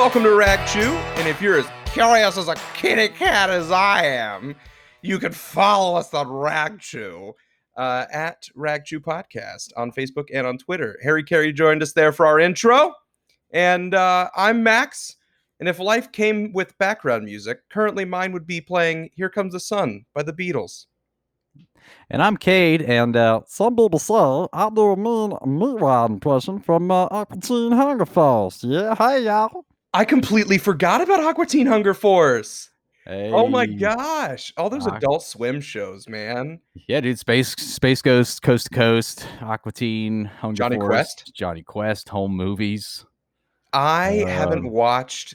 welcome to Rag Chew. And if you're as curious as a kitty cat as I am, you can follow us on Rag Chew uh, at Rag Chew Podcast on Facebook and on Twitter. Harry Carey joined us there for our intro. And uh, I'm Max. And if life came with background music, currently mine would be playing Here Comes the Sun by the Beatles. And I'm Cade, and uh, some people say I do a mean meat impression from uh, Aqua Teen Hunger Force. Yeah, hey y'all. I completely forgot about Aqua Teen Hunger Force. Hey. Oh my gosh. All those Aqu- adult swim shows, man. Yeah, dude. Space Space Ghost, Coast to Coast, Aqua Teen, Hunger Johnny Force, Quest? Jonny Quest, home movies. I haven't Um, watched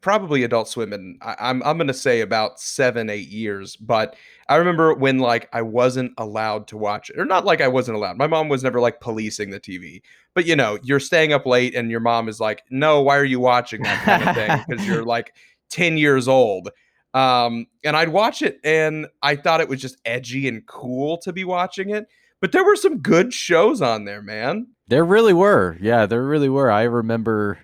probably Adult Swim and I, I'm I'm gonna say about seven, eight years, but I remember when like I wasn't allowed to watch it. Or not like I wasn't allowed. My mom was never like policing the TV. But you know, you're staying up late and your mom is like, No, why are you watching that kind of thing? Because you're like 10 years old. Um, and I'd watch it and I thought it was just edgy and cool to be watching it. But there were some good shows on there, man. There really were. Yeah, there really were. I remember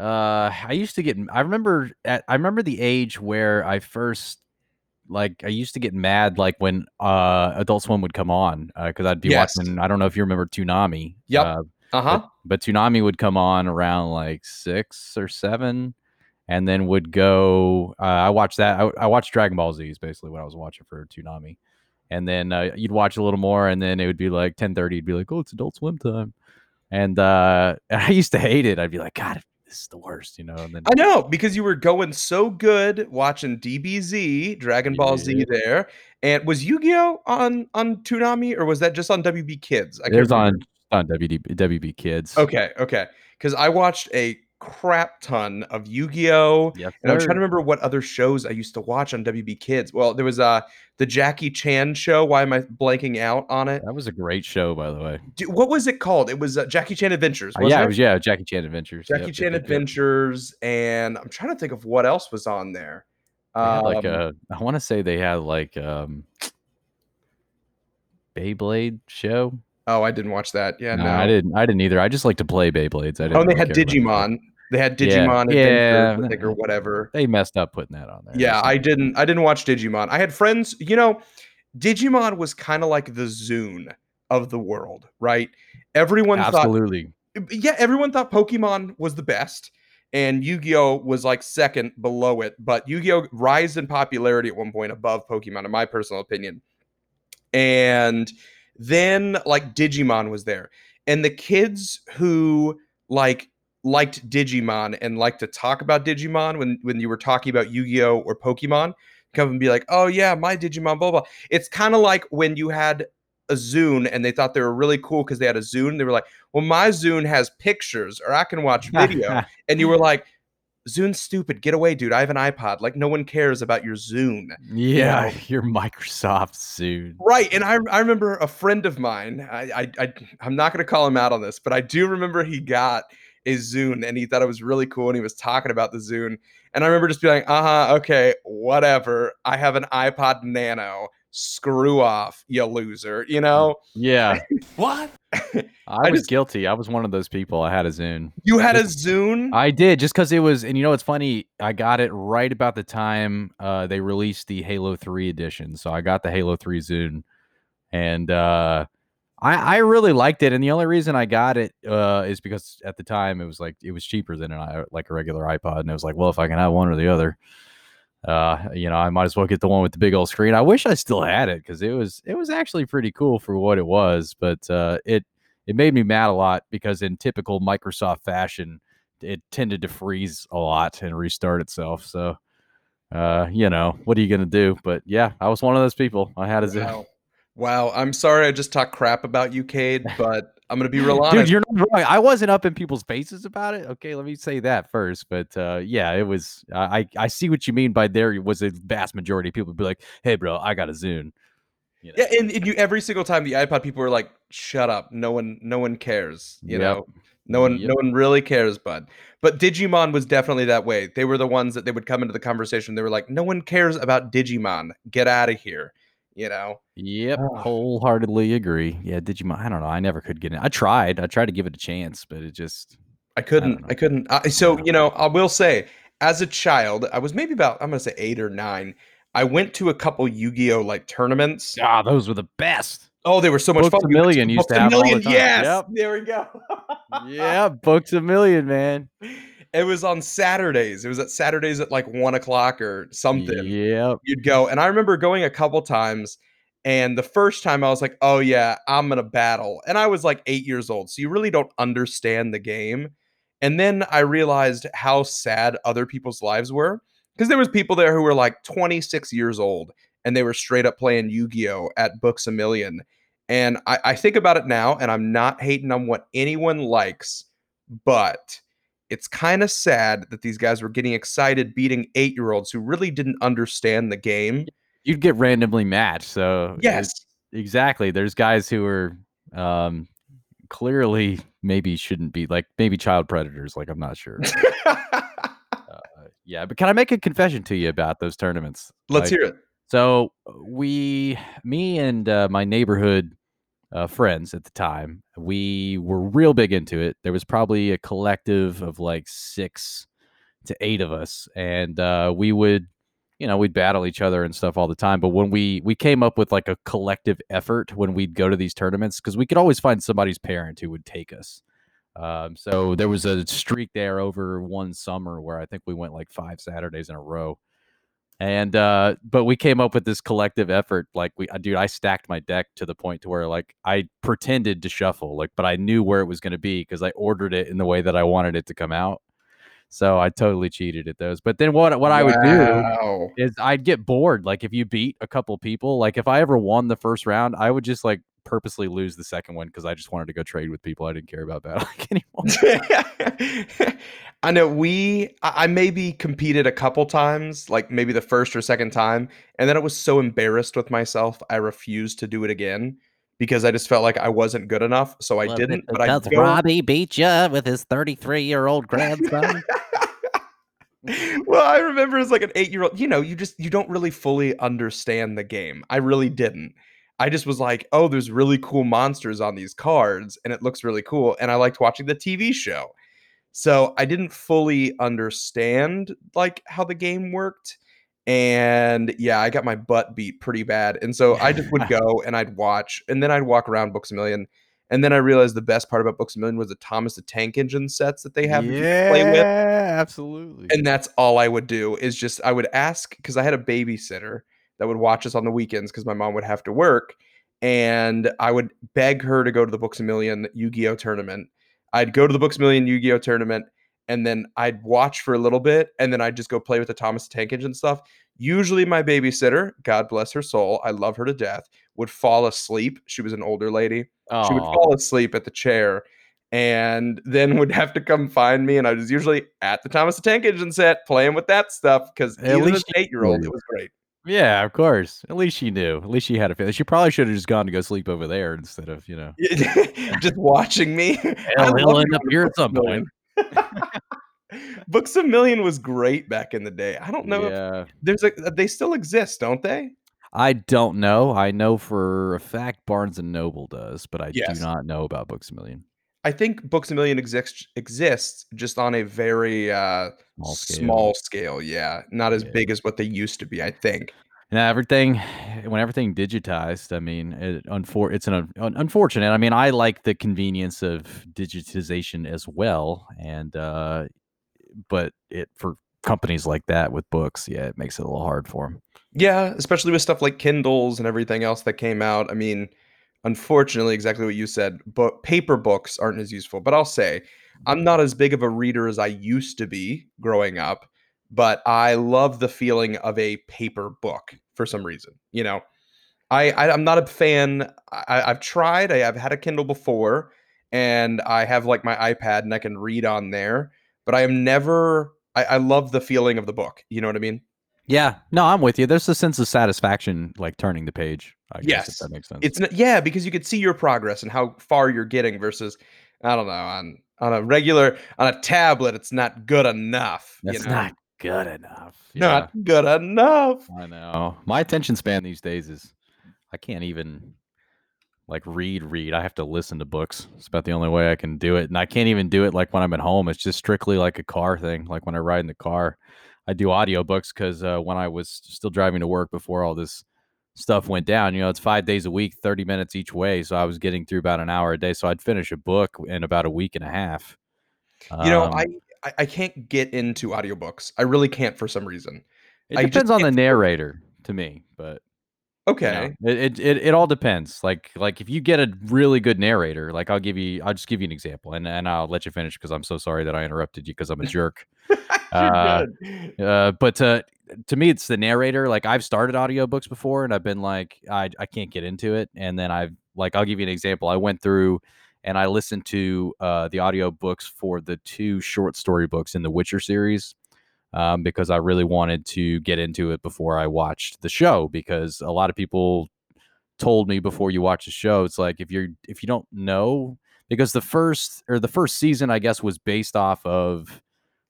uh I used to get I remember at I remember the age where I first like I used to get mad like when uh Adult Swim would come on uh, cuz I'd be Yes. watching I don't know if you remember Toonami. Yep. Uh, Uh-huh. but, but Toonami would come on around like 6 or 7 and then would go uh, I watched that I, I watched Dragon Ball Z is basically what I was watching for Toonami. And then uh, you'd watch a little more and then it would be like 10:30 it'd be like, "Oh, it's Adult Swim time." And uh and I used to hate it. I'd be like, "God, this is the worst," you know. And then I know because you were going so good watching DBZ, Dragon Ball Z there. And was Yu-Gi-Oh on on Toonami or was that just on WB Kids? I it was on remember. on WD, WB Kids. Okay, okay. Cuz I watched a crap ton of Yu-Gi-Oh Yes, and I'm trying to remember what other shows I used to watch on WB Kids. Well, there was uh the Jackie Chan show. Why am I blanking out on it? That was a great show, by the way. What was it called? It was uh, Jackie Chan Adventures. Uh, yeah, it? it was yeah, Jackie Chan Adventures. Jackie Yep, yep, Chan yep, yep. Adventures, and I'm trying to think of what else was on there. Had like Um, a, I want to say they had like um, Beyblade show. Oh, I didn't watch that. Yeah, no, no. I didn't. I didn't either. I just like to play Beyblades. I didn't. Oh, and they really had care about the show. Digimon. They had Digimon yeah, I or whatever. They messed up putting that on there. Yeah, I didn't. I didn't watch Digimon. I had friends. You know, Digimon was kind of like the Zune of the world, right? Everyone thought absolutely. yeah, everyone thought Pokemon was the best, and Yu-Gi-Oh was like second below it. But Yu-Gi-Oh rise in popularity at one point above Pokemon, in my personal opinion. And then like Digimon was there, and the kids who like liked Digimon and liked to talk about Digimon when when you were talking about Yu-Gi-Oh or Pokemon, come and be like, "Oh yeah, my Digimon." Blah blah. It's kind of like when you had a Zune and they thought they were really cool because they had a Zune. They were like, "Well, my Zune has pictures, or I can watch video," and you were like. Zune's stupid. Get away, dude. I have an iPod. Like no one cares about your Zune. yeah, know. your Microsoft Zune. Right. And I, I remember a friend of mine, I, I, I I'm not going to call him out on this, but I do remember he got a Zune and he thought it was really cool and he was talking about the Zune. And I remember just being like, uh huh, okay, whatever. I have an iPod Nano. Screw off, you loser. You know, Yeah, What? I, I was just- guilty. I was one of those people. I had a Zune. you had a Zune. I did just because it was, and you know what's funny? I got it right about the time uh, they released the Halo Three edition, so I got the Halo Three Zune, and uh, I I really liked it. And the only reason I got it uh, is because at the time it was like it was cheaper than an like a regular iPod, and it was like, well, if I can have one or the other, uh, you know, I might as well get the one with the big old screen. I wish I still had it because it was it was actually pretty cool for what it was, but uh, it it made me mad a lot because in typical Microsoft fashion it tended to freeze a lot and restart itself. So, uh, you know, what are you gonna do? But yeah, I was one of those people. I had a. Wow. Wow. I'm sorry I just talked crap about you, Cade, but I'm going to be real honest. Dude, you're not wrong. I wasn't up in people's faces about it. Okay, let me say that first. But uh, yeah, it was. I I I see what you mean by there was a vast majority of people be like, "Hey, bro, I got a Zune." You know? Yeah, and, and you every single time the iPod people were like, "Shut up, no one, no one cares." You Yep. know, no one, Yep. no one really cares, bud. But Digimon was definitely that way. They were the ones that they would come into the conversation. They were like, "No one cares about Digimon. Get out of here." You know. Yep, Ah. wholeheartedly agree. Yeah, Digimon. I don't know. I never could get in. I tried. I tried to give it a chance, but it just. I I couldn't. know. I, couldn't. I, so you know, I will say, as a child, I was maybe about I'm gonna say eight or nine. I went to a couple Yu-Gi-Oh like tournaments. Ah, those were the best. Oh, they were so much Books fun. A Million used to a have all the million. time. Yes, Yep. there we go. yeah, books a million, man. it was on Saturdays. It was at Saturdays at like one o'clock or something. Yeah. You'd go, and I remember going a couple times. And the first time I was like, oh yeah, I'm gonna battle. And I was like eight years old. So you really don't understand the game. And then I realized how sad other people's lives were. Because there was people there who were like 26 years old and they were straight up playing Yu-Gi-Oh! at Books a Million. And I, I think about it now, and I'm not hating on what anyone likes, but it's kind of sad that these guys were getting excited beating eight-year-olds who really didn't understand the game. You'd get randomly matched. So Yes. exactly. There's guys who are um clearly maybe shouldn't be like maybe child predators. Like I'm not sure. Uh, yeah, but can I make a confession to you about those tournaments? Let's Like, hear it. So we, me and uh, my neighborhood uh, friends at the time, we were real big into it. There was probably a collective of like six to eight of us, and uh, we would, you know, we'd battle each other and stuff all the time. But when we we came up with like a collective effort when we'd go to these tournaments, because we could always find somebody's parent who would take us. Um, so there was a streak there over one summer where I think we went like five Saturdays in a row and uh but we came up with this collective effort like we uh, dude i stacked my deck to the point to where like i pretended to shuffle like but i knew where it was going to be because i ordered it in the way that i wanted it to come out. So i totally cheated at those. But then what what i would do is i'd get bored like if you beat a couple people like if i ever won the first round i would just like purposely lose the second one because i just wanted to go trade with people i didn't care about battling anymore I know we I I maybe competed a couple times, like maybe the first or second time, and then I was so embarrassed with myself, I refused to do it again because I just felt like I wasn't good enough, so I Was didn't. But I go, Robbie beat you with his 33 year old grandson. well, I remember as like an eight year old, you know, you just you don't really fully understand the game. I really didn't. I just was like, oh, there's really cool monsters on these cards, and it looks really cool. And I liked watching the TV show. So I didn't fully understand like how the game worked. And yeah, I got my butt beat pretty bad. And so I just would go and I'd watch, and then I'd walk around Books a Million. And then I realized the best part about Books a Million was the Thomas the Tank Engine sets that they have you can play with absolutely and that's all I would do is just I would ask because I had a babysitter that would watch us on the weekends because my mom would have to work, and I would beg her to go to the Books a Million Yu-Gi-Oh tournament. I'd go to the Books a Million Yu-Gi-Oh tournament, and then I'd watch for a little bit, and then I'd just go play with the Thomas Tank Engine stuff. Usually, my babysitter, God bless her soul, I love her to death, would fall asleep. She was an older lady she would fall asleep at the chair and then would have to come find me and i was usually at the thomas the tank engine set playing with that stuff because At even as least an eight year old it was great Yeah, of course. At least she knew. At least she had a feeling. She probably should have just gone to go sleep over there instead of, you know. just watching me Hell, he'll end up here at some Million. books a million was great back in the day i don't know if there's a they still exist don't they I don't know. I know for a fact Barnes and Noble does, but I Yes. do not know about Books a Million. I think books a million exists exists just on a very uh Small scale. small scale yeah not as Yeah. big as what they used to be i think Now everything, when everything digitized, I mean, it, unfor- it's an un- un- unfortunate. I mean, I like the convenience of digitization as well, and uh, but it for companies like that with books, yeah, it makes it a little hard for them. Yeah, especially with stuff like Kindles and everything else that came out. I mean, unfortunately, exactly what you said, but paper books aren't as useful. But I'll say, I'm not as big of a reader as I used to be growing up, but I love the feeling of a paper book for some reason. You know, I, I I'm not a fan. I, I've tried. I have had a Kindle before, and I have like my iPad and I can read on there. But I am never. I, I love the feeling of the book. You know what I mean? Yeah, no, I'm with you. There's a sense of satisfaction, like turning the page. I guess Yes. if that makes sense. It's not, yeah, because you could see your progress and how far you're getting versus I don't know on on a regular on a tablet. It's not good enough. you know? not good enough. Yeah, not good enough. I know. My attention span these days is I can't even like read read. I have to listen to books. It's about the only way I can do it, and I can't even do it like when I'm at home. It's just strictly like a car thing. Like when I ride in the car, I do audiobooks because uh, when I was still driving to work before all this stuff went down, you know, it's five days a week, thirty minutes each way. So I was getting through about an hour a day. So I'd finish a book in about a week and a half. You know, Um, I, I I can't get into audiobooks. I really can't for some reason. it I depends on the narrator to me, but you know, Okay. it, it it it all depends. Like like if you get a really good narrator, like I'll give you, I'll just give you an example, and and I'll let you finish because I'm so sorry that I interrupted you because I'm a jerk. Uh. Uh, but uh, to me, it's the narrator. Like I've started audiobooks before, and I've been like, I I can't get into it. And then I've like, I'll give you an example. I went through and I listened to uh, the audiobooks for the two short story books in the Witcher series. Um, because I really wanted to get into it before I watched the show. Because a lot of people told me before you watch the show, it's like if you're if you don't know, because the first or the first season, I guess, was based off of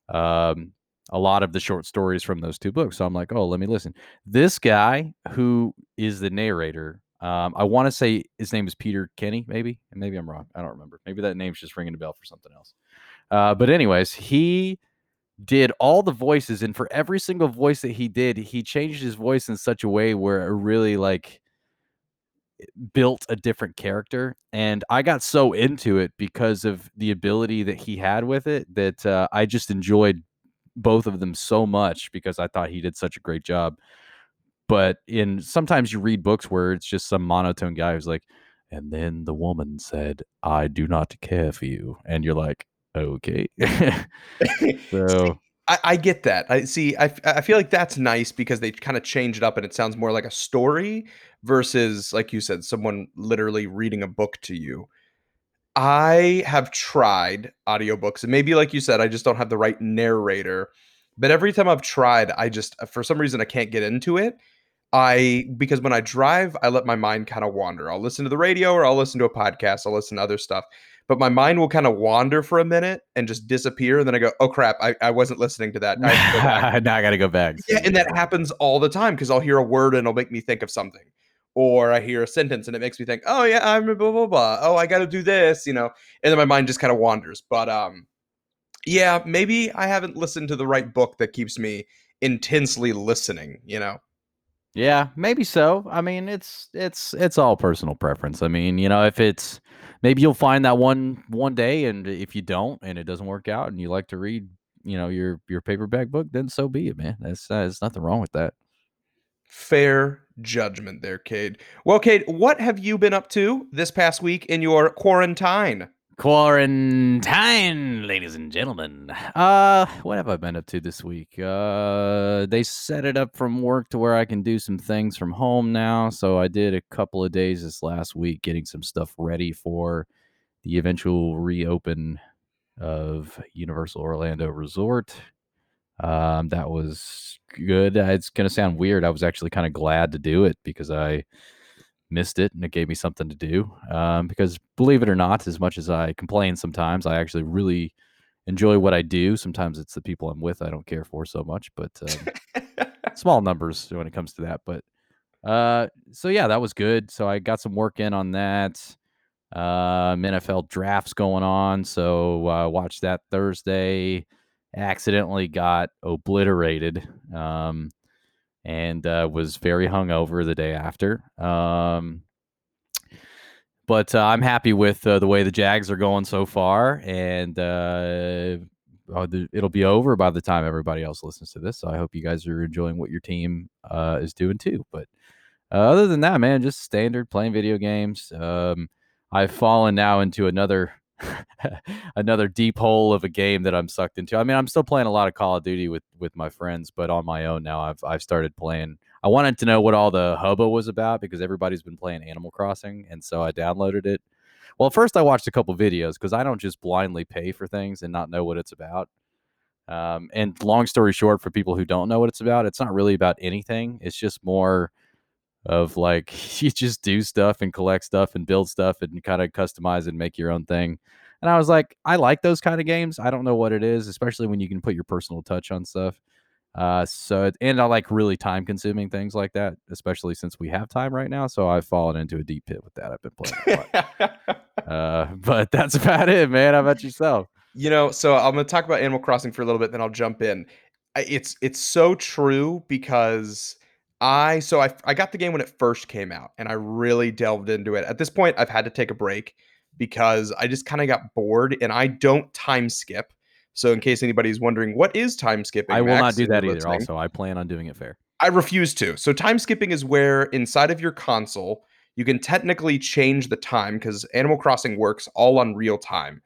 um, a lot of the short stories from those two books. So I'm like, oh, let me listen. This guy who is the narrator, um, I want to say his name is Peter Kenny, maybe, and maybe I'm wrong. I don't remember. Maybe that name's just ringing a bell for something else. Uh, but anyways, he did all the voices, and for every single voice that he did, he changed his voice in such a way where it really like built a different character and i got so into it because of the ability that he had with it that uh, i just enjoyed both of them so much because i thought he did such a great job. But in sometimes you read books where it's just some monotone guy who's like and then the woman said i do not care for you and you're like okay so I, I get that. I see. I feel like that's nice because they kind of change it up and it sounds more like a story versus, like you said, someone literally reading a book to you. I have tried audiobooks, and maybe, like you said, I just don't have the right narrator. But every time I've tried, I just, uh, for some reason, I can't get into it. I, because when I drive, I let my mind kind of wander. I'll listen to the radio or I'll listen to a podcast, I'll listen to other stuff but my mind will kind of wander for a minute and just disappear. And then I go, oh crap, I, I wasn't listening to that. I to now i gotta go back yeah, and that happens all the time because I'll hear a word and it'll make me think of something. Or I hear a sentence and it makes me think, oh yeah, I'm blah blah blah. Oh, I gotta do this, you know, and then my mind just kind of wanders. But um yeah, maybe I haven't listened to the right book that keeps me intensely listening, you know. Yeah, maybe so. I mean, it's it's it's all personal preference. I mean, you know, if it's maybe you'll find that one one day, and if you don't, and it doesn't work out, and you like to read, you know, your your paperback book, then so be it, man. That's uh, there's nothing wrong with that. Fair judgment there, Cade. Well, Cade, what have you been up to this past week in your quarantine? Quarantine, ladies and gentlemen. Uh, what have I been up to this week? Uh, they set it up from work to where I can do some things from home now. So I did a couple of days this last week getting some stuff ready for the eventual reopen of Universal Orlando Resort. Um, that was good. It's gonna sound weird. I was actually kind of glad to do it because I missed it and it gave me something to do. Um, because believe it or not, as much as I complain sometimes, I actually really enjoy what I do. Sometimes it's the people I'm with I don't care for so much, but um, small numbers when it comes to that. But uh, so yeah, that was good. So I got some work in on that. Um, NFL drafts going on, so uh, watched that Thursday. Accidentally got obliterated. Um, and uh, was very hungover the day after. Um, but uh, I'm happy with uh, the way the Jags are going so far, and uh, uh, it'll be over by the time everybody else listens to this. So I hope you guys are enjoying what your team uh, is doing too. But other than that, man, just standard playing video games. Um, I've fallen now into another another deep hole of a game that I'm sucked into. I mean, I'm still playing a lot of Call of Duty with with my friends, but on my own now. I've I've started playing. I wanted to know what all the hubba was about because everybody's been playing Animal Crossing, and so I downloaded it. Well, first I watched a couple videos because I don't just blindly pay for things and not know what it's about. Um, and long story short, for people who don't know what it's about, it's not really about anything. It's just more of like you just do stuff and collect stuff and build stuff and kind of customize and make your own thing. And I was like, I like those kind of games. I don't know what it is, especially when you can put your personal touch on stuff. Uh, so and I like really time consuming things like that, especially since we have time right now. So I've fallen into a deep pit with that. I've been playing a lot. uh, but that's about it, man. How about yourself? You know, so I'm going to talk about Animal Crossing for a little bit, then I'll jump in. It's it's so true because I so I I got the game when it first came out, and I really delved into it. At this point, I've had to take a break because I just kind of got bored, and I don't time skip. So, in case anybody's wondering, what is time skipping? I will not do that either. listening, Also, I plan on doing it fair. I refuse to. So time skipping is where inside of your console you can technically change the time because Animal Crossing works all on real time.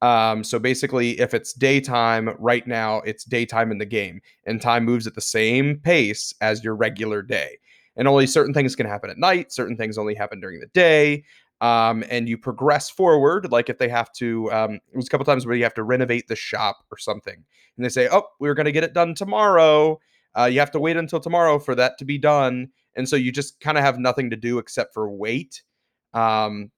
Um, so basically, if it's daytime right now, it's daytime in the game, and time moves at the same pace as your regular day. And only certain things can happen at night. Certain things only happen during the day. Um, and you progress forward. Like if they have to, um, it was a couple times where you have to renovate the shop or something, and they say, "Oh, we're going to get it done tomorrow." Uh, you have to wait until tomorrow for that to be done, and so you just kind of have nothing to do except for wait. Um,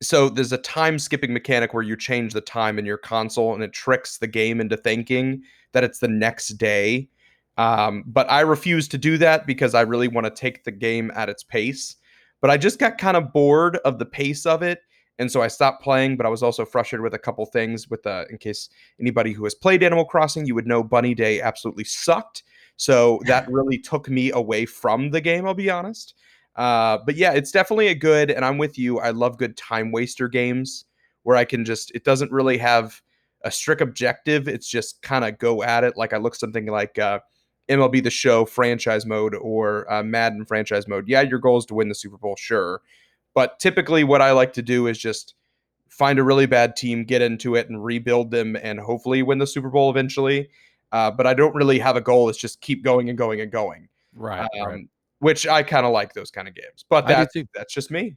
so there's a time skipping mechanic where you change the time in your console, and it tricks the game into thinking that it's the next day. Um, but I refuse to do that because I really want to take the game at its pace. But I just got kind of bored of the pace of it, and so I stopped playing. But I was also frustrated with a couple things. With uh, in case anybody who has played Animal Crossing, you would know Bunny Day absolutely sucked. So that really took me away from the game, I'll be honest. Uh, but yeah, it's definitely a good, and I'm with you. I love good time waster games where I can just, it doesn't really have a strict objective. It's just kind of go at it. Like I look something like uh, MLB The Show franchise mode or uh, Madden franchise mode. Yeah, your goal is to win the Super Bowl, sure. But typically, what I like to do is just find a really bad team, get into it, and rebuild them, and hopefully win the Super Bowl eventually. Uh, but I don't really have a goal. It's just keep going and going and going. Right. Um, Which I kind of like those kind of games. But that's that's just me.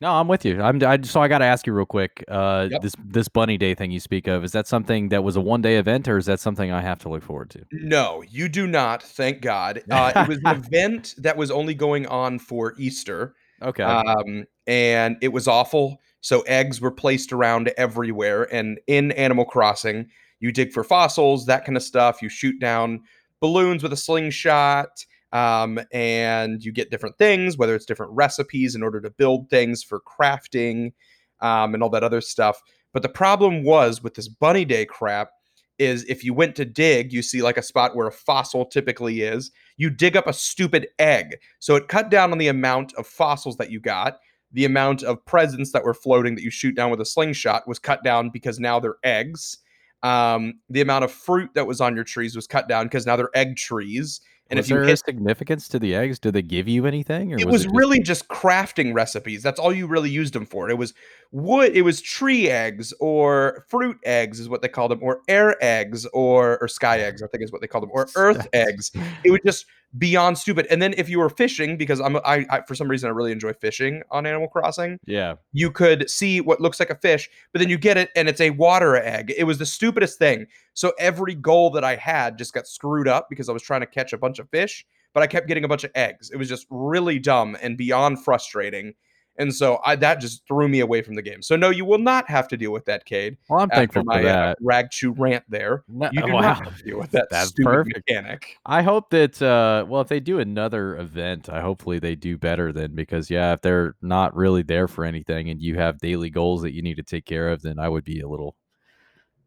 No, I'm with you. I'm. I, so I got to ask you real quick. Uh, Yep. this this bunny day thing you speak of is that something that was a one day event, or is that something I have to look forward to? No, you do not. Thank God. Uh, it was an event that was only going on for Easter. Okay. Um, and it was awful. So eggs were placed around everywhere. And in Animal Crossing, you dig for fossils, that kind of stuff. You shoot down balloons with a slingshot. Um, and you get different things, whether it's different recipes in order to build things for crafting, um, and all that other stuff. But the problem was with this bunny day crap is if you went to dig, you see like a spot where a fossil typically is, you dig up a stupid egg. So it cut down on the amount of fossils that you got. The amount of presents that were floating that you shoot down with a slingshot was cut down because now they're eggs. Um, the amount of fruit that was on your trees was cut down because now they're egg trees. And was if you there hit a significance to the eggs? Did they give you anything? Or it was just- really just crafting recipes. That's all you really used them for. It was wood. It was tree eggs or fruit eggs, is what they called them, or air eggs, or or sky eggs. I think is what they called them, or earth eggs. It was just beyond stupid. And then if you were fishing, because I'm I, I for some reason I really enjoy fishing on Animal Crossing, yeah. you could see what looks like a fish, but then you get it and it's a water egg. It was the stupidest thing. So every goal that I had just got screwed up because I was trying to catch a bunch of fish, but I kept getting a bunch of eggs. It was just really dumb and beyond frustrating. And so I, that just threw me away from the game. So no, you will not have to deal with that, Cade. Well, I'm thankful my for uh, that. rag chew rant there, you do wow. not have to deal with that That's stupid perfect. mechanic. I hope that uh well if they do another event, I hopefully they do better then because yeah, if they're not really there for anything and you have daily goals that you need to take care of, then I would be a little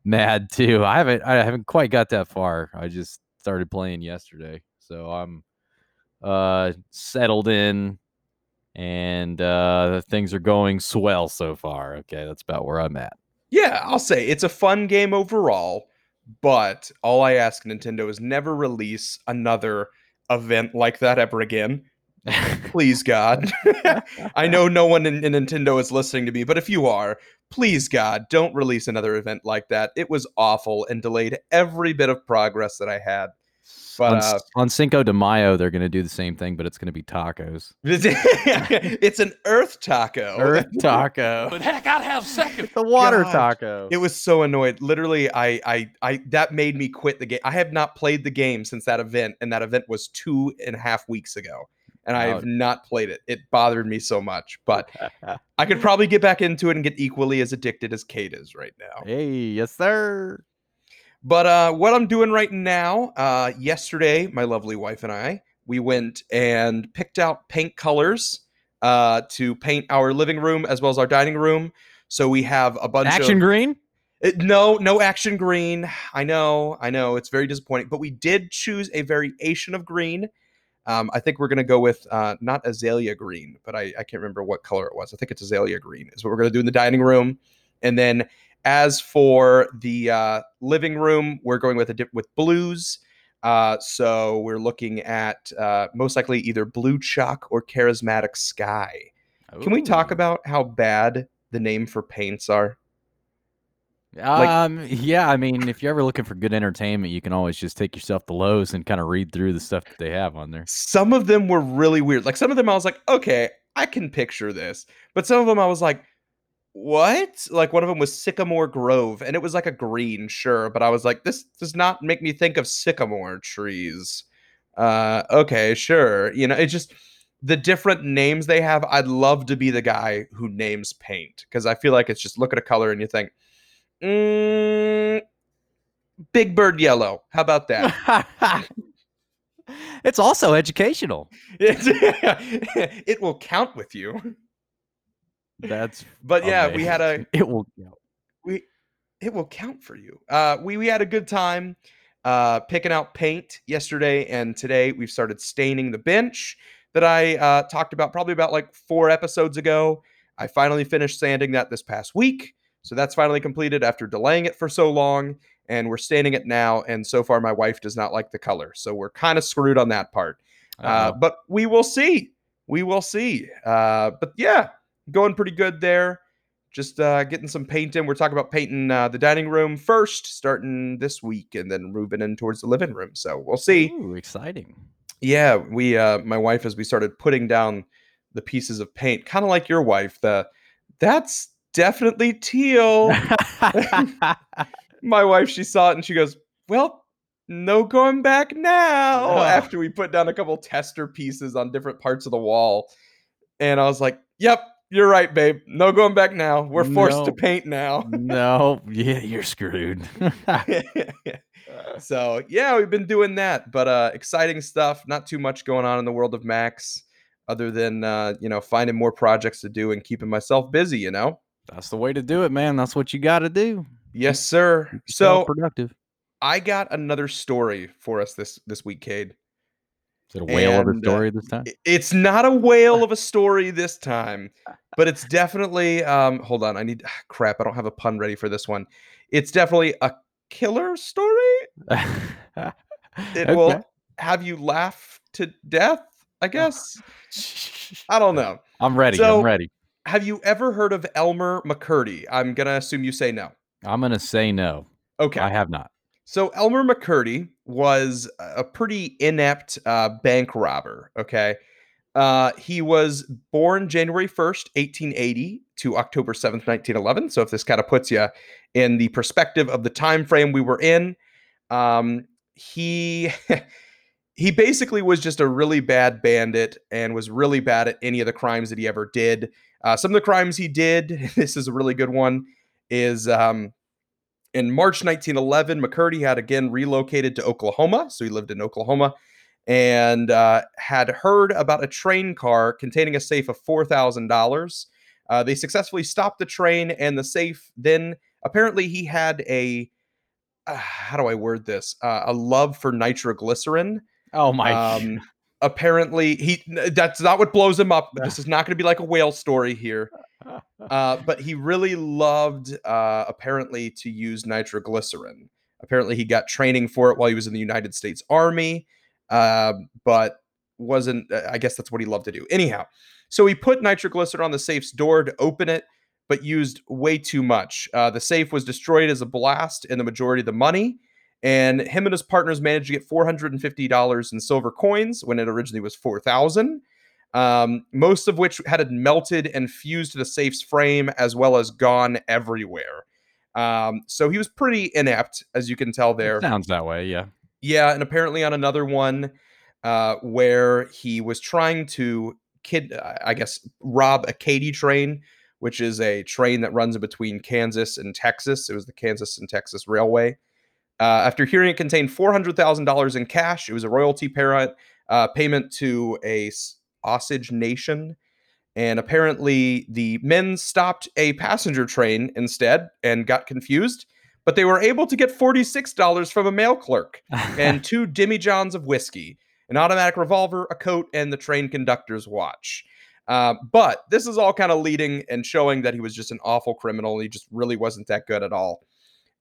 mad too. I haven't I haven't quite got that far. I just started playing yesterday. So I'm uh settled in and uh things are going swell so far. Okay, that's about where I'm at. Yeah, I'll say it's a fun game overall, but all I ask Nintendo is never release another event like that ever again. Please, God. I know no one in, in Nintendo is listening to me, but if you are, please, God, don't release another event like that. It was awful and delayed every bit of progress that I had. But on, uh, on Cinco de Mayo, they're going to do the same thing, but it's going to be tacos. it's an Earth taco. Earth taco. But heck, I'd have second. the water God. taco. It was so annoyed. Literally, I, I, I, that made me quit the game. I have not played the game since that event, and that event was two and a half weeks ago, and I have not played it. It bothered me so much, but I could probably get back into it and get equally as addicted as Cade is right now. hey, yes, sir. But uh, what I'm doing right now, uh, yesterday, my lovely wife and I, we went and picked out paint colors uh, to paint our living room as well as our dining room. So we have a bunch of Action of green. it- no, no action green. I know, I know, it's very disappointing. But we did choose a variation of green. Um, I think we're gonna go with uh, not azalea green, but I, I can't remember what color it was. I think it's azalea green is what we're gonna do in the dining room. And then as for the uh, living room, we're going with a dip with blues. Uh, so we're looking at uh, most likely either blue chalk or charismatic sky. Can we talk about how bad the name for paints are? Um, yeah, I mean, if you're ever looking for good entertainment, you can always just take yourself to Lowe's and kind of read through the stuff that they have on there. some of them were really weird. Like some of them, I was like, okay, I can picture this. But some of them, I was like, what? Like one of them was Sycamore Grove, and it was like a green, sure. But I was like, this does not make me think of sycamore trees. Uh, okay, sure. You know, it's just the different names they have. I'd love to be the guy who names paint because I feel like it's just look at a color and you think, mm, Big Bird Yellow. How about that? it's also educational. It, it will count with you. That's But yeah, we had a it will yeah. we it will count for you. Uh we we had a good time uh picking out paint yesterday and today we've started staining the bench that I uh talked about probably about like 4 episodes ago. I finally finished sanding that this past week. So that's finally completed after delaying it for so long and we're staining it now and so far my wife does not like the color. So we're kind of screwed on that part. Uh, but we will see. We will see. Uh, but yeah, going pretty good there. Just uh, getting some paint in. We're talking about painting uh, the dining room first, starting this week, and then moving in towards the living room. So we'll see. Ooh, exciting. Yeah, we, uh, my wife, as we started putting down the pieces of paint, kind of like your wife. The that's definitely teal. my wife, she saw it and she goes, "Well, no going back now." Ugh. After we put down a couple tester pieces on different parts of the wall, and I was like, "Yep, you're right, babe. No going back now. We're forced to paint now." no, yeah, you're screwed. so yeah, we've been doing that, but uh, exciting stuff. Not too much going on in the world of Max, other than uh, you know finding more projects to do and keeping myself busy. You know. That's the way to do it, man. That's what you got to do. Yes, sir. So productive. I got another story for us this this week, Cade. Is it a whale of a and, uh, story this time? It's not a whale of a story this time, but it's definitely. Um, hold on, I need ah, crap. I don't have a pun ready for this one. It's definitely a killer story. It will have you laugh to death. I guess. I don't know. I'm ready. So- I'm ready. Have you ever heard of Elmer McCurdy? I'm gonna assume you say no. I'm gonna say no. Okay. I have not. So Elmer McCurdy was a pretty inept uh, bank robber. Okay, uh, he was born January first, eighteen eighty, to October seventh, nineteen eleven. So if this kind of puts you in the perspective of the time frame we were in, um, he he basically was just a really bad bandit and was really bad at any of the crimes that he ever did. Uh, some of the crimes he did, this is a really good one, is um, in March 1911, McCurdy had again relocated to Oklahoma. So he lived in Oklahoma and uh, had heard about a train car containing a safe of $4,000. Uh, they successfully stopped the train, and the safe then apparently he had a uh, how do I word this? Uh, a love for nitroglycerin. Oh my. Um, apparently, he that's not what blows him up. This is not going to be like a whale story here. Uh, but he really loved, uh, apparently, to use nitroglycerin. Apparently, he got training for it while he was in the United States Army, uh, but wasn't. uh, I guess that's what he loved to do. Anyhow, so he put nitroglycerin on the safe's door to open it, but used way too much. Uh, the safe was destroyed as a blast, and the majority of the money. And him and his partners managed to get four hundred and fifty dollars in silver coins when it originally was four thousand um, most of which had melted and fused to the safe's frame as well as gone everywhere. Um, so he was pretty inept, as you can tell there. Sounds that way. Yeah. Yeah, and apparently on another one uh, where he was trying to kid, uh, I guess, rob a Katy train, which is a train that runs between Kansas and Texas. It was the Kansas and Texas Railway. Uh, after hearing it contained $400,000 in cash, it was a royalty parent, uh, payment to a Osage Nation. And apparently, the men stopped a passenger train instead and got confused, but they were able to get $46 from a mail clerk and two demijohns of whiskey, an automatic revolver, a coat, and the train conductor's watch. Uh, but this is all kind of leading and showing that he was just an awful criminal. He just really wasn't that good at all.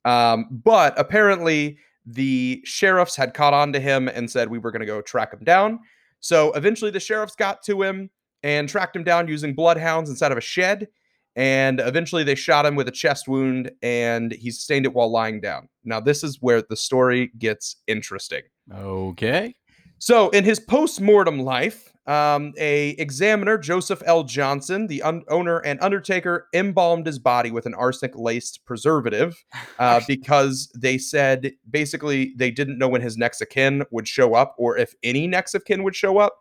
Um, but apparently, the sheriffs had caught on to him and said we were going to go track him down. So eventually, the sheriffs got to him and tracked him down using bloodhounds inside of a shed. And eventually, they shot him with a chest wound, and he sustained it while lying down. Now, this is where the story gets interesting. okay. So, in his post-mortem life, um, a examiner, Joseph L. Johnson, the un- owner and undertaker, embalmed his body with an arsenic-laced preservative uh, because they said basically they didn't know when his next of kin would show up or if any next of kin would show up.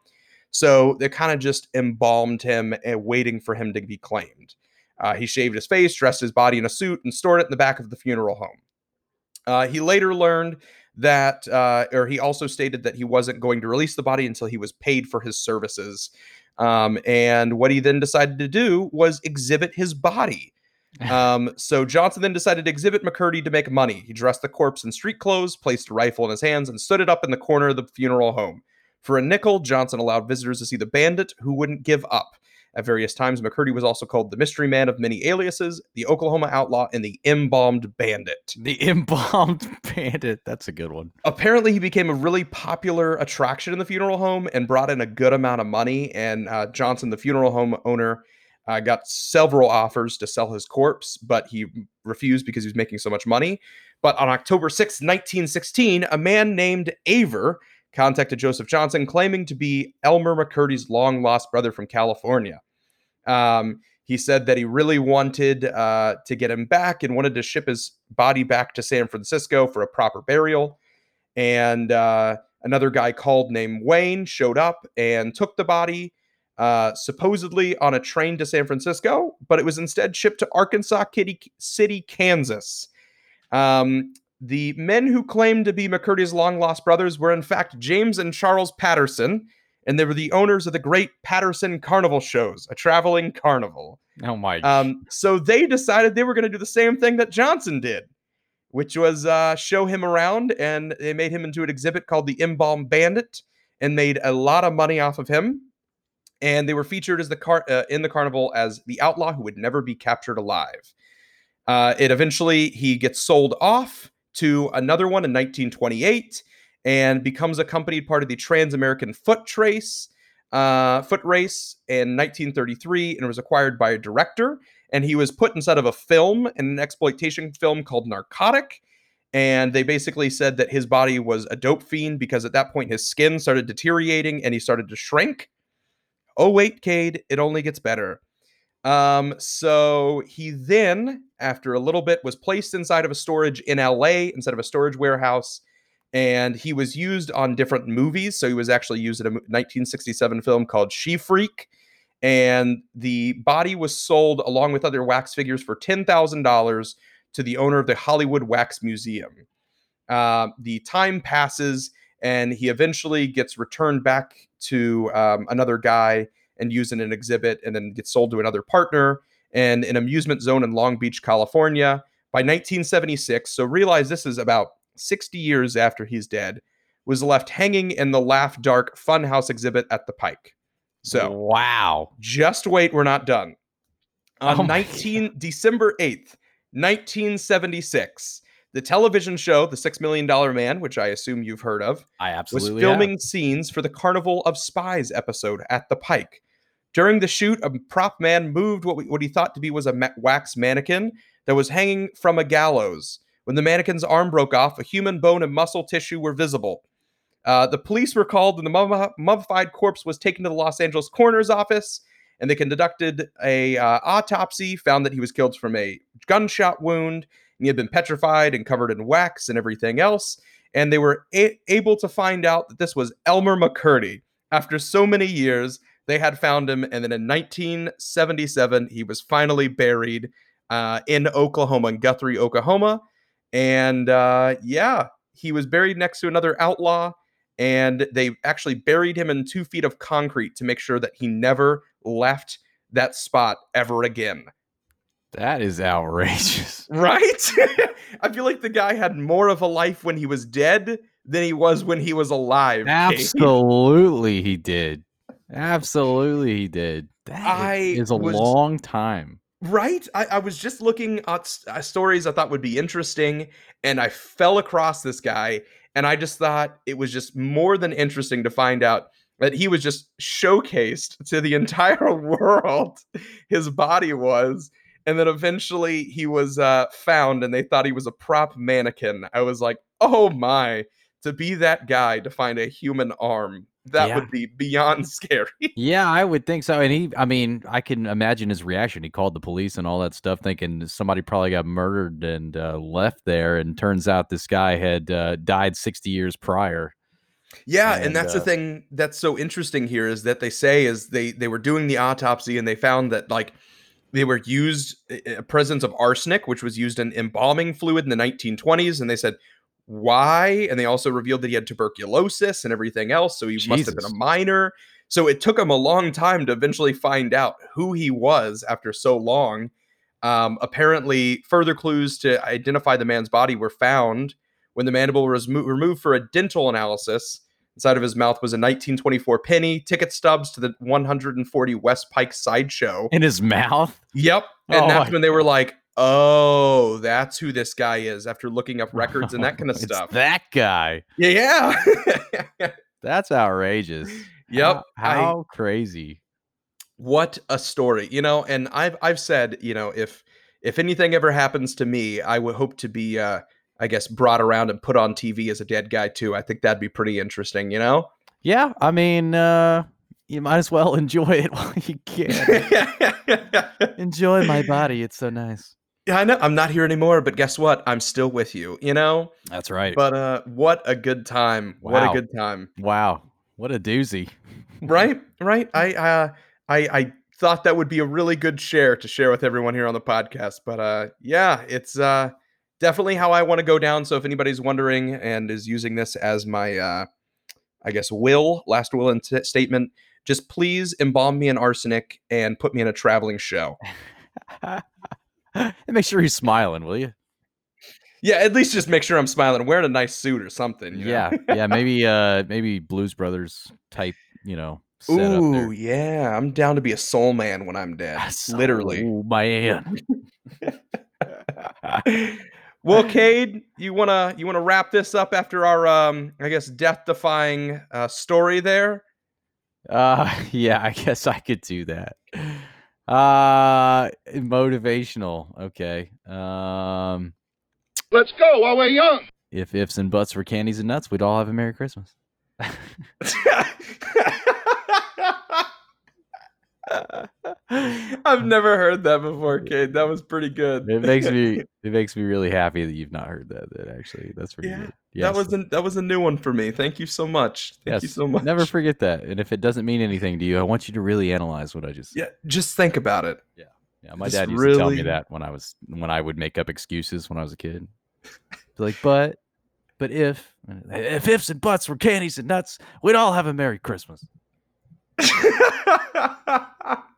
So they kind of just embalmed him and waiting for him to be claimed. Uh, he shaved his face, dressed his body in a suit, and stored it in the back of the funeral home. Uh, he later learned that, uh, or he also stated that he wasn't going to release the body until he was paid for his services. Um, and what he then decided to do was exhibit his body. Um, so Johnson then decided to exhibit McCurdy to make money. He dressed the corpse in street clothes, placed a rifle in his hands, and stood it up in the corner of the funeral home. For a nickel, Johnson allowed visitors to see the bandit who wouldn't give up. At various times, McCurdy was also called the mystery man of many aliases, the Oklahoma outlaw, and the embalmed bandit. The embalmed bandit. That's a good one. Apparently, he became a really popular attraction in the funeral home and brought in a good amount of money. And uh, Johnson, the funeral home owner, uh, got several offers to sell his corpse, but he refused because he was making so much money. But on October 6, 1916, a man named Aver contacted Joseph Johnson, claiming to be Elmer McCurdy's long lost brother from California. Um, he said that he really wanted uh, to get him back and wanted to ship his body back to San Francisco for a proper burial. And uh, another guy called named Wayne showed up and took the body, uh, supposedly on a train to San Francisco, but it was instead shipped to Arkansas City, Kansas. Um, the men who claimed to be McCurdy's long lost brothers were, in fact, James and Charles Patterson, and they were the owners of the Great Patterson Carnival shows, a traveling carnival. Oh my. Um, so they decided they were going to do the same thing that Johnson did, which was uh, show him around, and they made him into an exhibit called the Embalm Bandit, and made a lot of money off of him. And they were featured as the car uh, in the carnival as the outlaw who would never be captured alive. Uh, it eventually he gets sold off to another one in 1928 and becomes accompanied part of the Trans-American Foot Trace uh, foot race in 1933 and was acquired by a director. And he was put inside of a film, an exploitation film called Narcotic. And they basically said that his body was a dope fiend because at that point his skin started deteriorating and he started to shrink. Oh, wait, Cade, it only gets better. Um, so he then, after a little bit, was placed inside of a storage in LA instead of a storage warehouse and he was used on different movies. So he was actually used in a 1967 film called She Freak, and the body was sold along with other wax figures for ten thousand dollars to the owner of the Hollywood Wax Museum. Uh, the time passes, and he eventually gets returned back to um, another guy and used in an exhibit, and then gets sold to another partner and an amusement zone in Long Beach, California. By 1976, so realize this is about 60 years after he's dead, was left hanging in the Laugh Dark Funhouse exhibit at the Pike. So wow. just wait, we're not done. On Oh my 19 December 8th, 1976, the television show The Six Million Dollar Man, which I assume you've heard of, I absolutely was filming scenes for the Carnival of Spies episode at the Pike. During the shoot, a prop man moved what, we, what he thought to be was a wax mannequin that was hanging from a gallows. When the mannequin's arm broke off, a human bone and muscle tissue were visible. Uh, the police were called, and the mummi- mummified corpse was taken to the Los Angeles coroner's office, and they conducted a uh, autopsy, found that he was killed from a gunshot wound, he had been petrified and covered in wax and everything else. And they were a- able to find out that this was Elmer McCurdy. After so many years, they had found him, and then in 1977, he was finally buried uh, in Oklahoma, in Guthrie, Oklahoma. And uh, yeah, he was buried next to another outlaw, and they actually buried him in two feet of concrete to make sure that he never left that spot ever again. That is outrageous. Right? I feel like the guy had more of a life when he was dead than he was when he was alive. Absolutely, he did. Absolutely, he did. That I is a was- long time. Right? I, I was just looking at uh, stories I thought would be interesting, and I fell across this guy, and I just thought it was just more than interesting to find out that he was just showcased to the entire world. His body was, and then eventually he was uh, found, and they thought he was a prop mannequin. I was like, oh my, to be that guy to find a human arm, that Yeah. would be beyond scary. Yeah, I would think so. And he, I mean, I can imagine his reaction. He called the police and all that stuff, thinking somebody probably got murdered and uh, left there. And turns out this guy had uh, died 60 years prior. Yeah, and, And, that's the uh, thing that's so interesting here is that they say is they they were doing the autopsy and they found that like they were used a presence of arsenic, which was used in embalming fluid in the 1920s, and they said why, and they also revealed that he had tuberculosis and everything else, so he must have been a Jesus. miner. So it took him a long time to eventually find out who he was after so long. Um, apparently, further clues to identify the man's body were found when the mandible was mo- removed for a dental analysis. Inside of his mouth was a 1924 penny, ticket stubs to the 140 West Pike sideshow. In his mouth? Yep. And Oh that's when they were like, oh, that's who this guy is after looking up records and that kind of It's stuff. That guy. yeah. Yeah. That's outrageous. yep. How, I- crazy. what a story you know and i've i've said you know if if anything ever happens to me i would hope to be uh i guess brought around and put on tv as a dead guy too i think that'd be pretty interesting you know Yeah, I mean, uh, you might as well enjoy it while you can. enjoy my body. It's so nice. Yeah, i know i'm not here anymore but guess what i'm still with you you know That's right. but uh what a good time what a good time wow. What a doozy. right right i uh i i thought that would be a really good share to share with everyone here on the podcast but uh yeah it's uh definitely how i want to go down so if anybody's wondering and is using this as my uh i guess will last will and t- statement just please embalm me in arsenic and put me in a traveling show and make sure he's smiling, will you? yeah at least just make sure i'm smiling wearing a nice suit or something you know? Yeah, yeah. Maybe, uh, maybe Blues Brothers type. You know, Ooh, there. yeah. I'm down to be a soul man when I'm dead. Literally. Oh man. well, Cade, you wanna you wanna wrap this up after our um I guess death defying uh story there? Uh, yeah. I guess I could do that. Uh, motivational. Okay. Um, Let's go while we're young. if ifs and buts were candies and nuts, we'd all have a Merry Christmas. I've never heard that before, Cade. That was pretty good. It makes me it makes me really happy that you've not heard that. That actually that's pretty Yeah, good. that was a, that was a new one for me. Thank you so much. Thank you so much. Never forget that. And if it doesn't mean anything to you, I want you to really analyze what I just said. Yeah, just think about it. Yeah, yeah. my Just dad used to tell me that when I was when I would make up excuses when I was a kid. Like, but but if if ifs and buts were candies and nuts, we'd all have a Merry Christmas.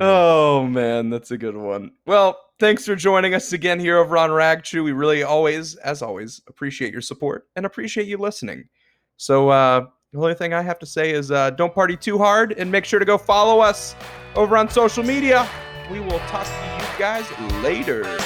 oh man, that's a good one. Well, thanks for joining us again here over on Ragchew. We really always, as always, appreciate your support and appreciate you listening. So uh the only thing I have to say is uh don't party too hard and make sure to go follow us over on social media. We will talk to you guys later.